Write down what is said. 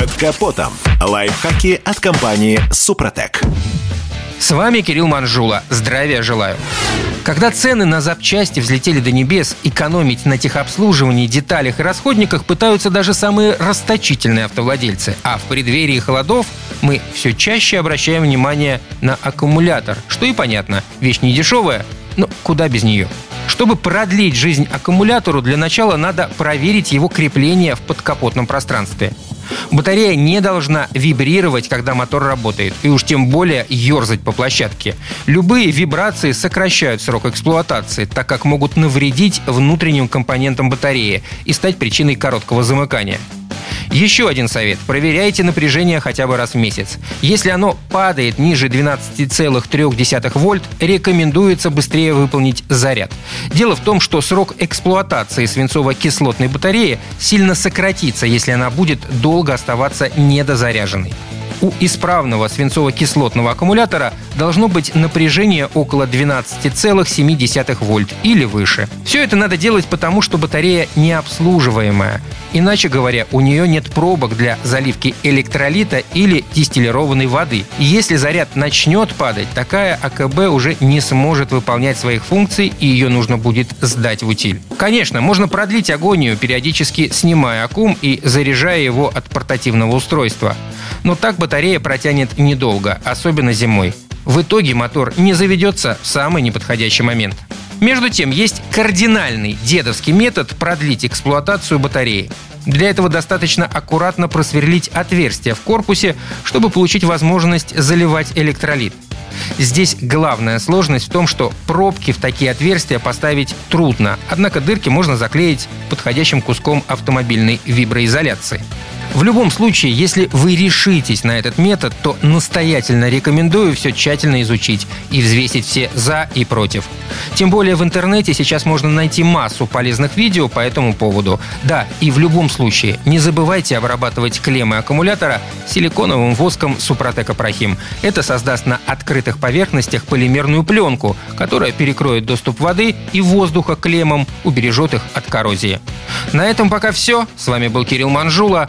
Под капотом. Лайфхаки от компании «Супротек». С вами Кирилл Манжула. Здравия желаю. Когда цены на запчасти взлетели до небес, экономить на техобслуживании, деталях и расходниках пытаются даже самые расточительные автовладельцы. А в преддверии холодов мы все чаще обращаем внимание на аккумулятор. Что и понятно, вещь не дешевая, но куда без нее. Чтобы продлить жизнь аккумулятору, для начала надо проверить его крепление в подкапотном пространстве. Батарея не должна вибрировать, когда мотор работает, и уж тем более ерзать по площадке. Любые вибрации сокращают срок эксплуатации, так как могут навредить внутренним компонентам батареи и стать причиной короткого замыкания. Еще один совет. Проверяйте напряжение хотя бы раз в месяц. Если оно падает ниже 12,3 вольт, рекомендуется быстрее выполнить заряд. Дело в том, что срок эксплуатации свинцово-кислотной батареи сильно сократится, если она будет долго оставаться недозаряженной. У исправного свинцово-кислотного аккумулятора должно быть напряжение около 12,7 вольт или выше. Все это надо делать потому, что батарея необслуживаемая. Иначе говоря, у нее нет пробок для заливки электролита или дистиллированной воды. И если заряд начнет падать, такая АКБ уже не сможет выполнять своих функций, и ее нужно будет сдать в утиль. Конечно, можно продлить агонию, периодически снимая аккум и заряжая его от портативного устройства. Но так батарея протянет недолго, особенно зимой. В итоге мотор не заведется в самый неподходящий момент. Между тем, есть кардинальный дедовский метод продлить эксплуатацию батареи. Для этого достаточно аккуратно просверлить отверстие в корпусе, чтобы получить возможность заливать электролит. Здесь главная сложность в том, что пробки в такие отверстия поставить трудно, однако дырки можно заклеить подходящим куском автомобильной виброизоляции. В любом случае, если вы решитесь на этот метод, то настоятельно рекомендую все тщательно изучить и взвесить все «за» и «против». Тем более в интернете сейчас можно найти массу полезных видео по этому поводу. Да, и в любом случае, не забывайте обрабатывать клеммы аккумулятора силиконовым воском Супротек Апрахим. Это создаст на открытых поверхностях полимерную пленку, которая перекроет доступ воды и воздуха клеммам, убережет их от коррозии. На этом пока все. С вами был Кирилл Манжула.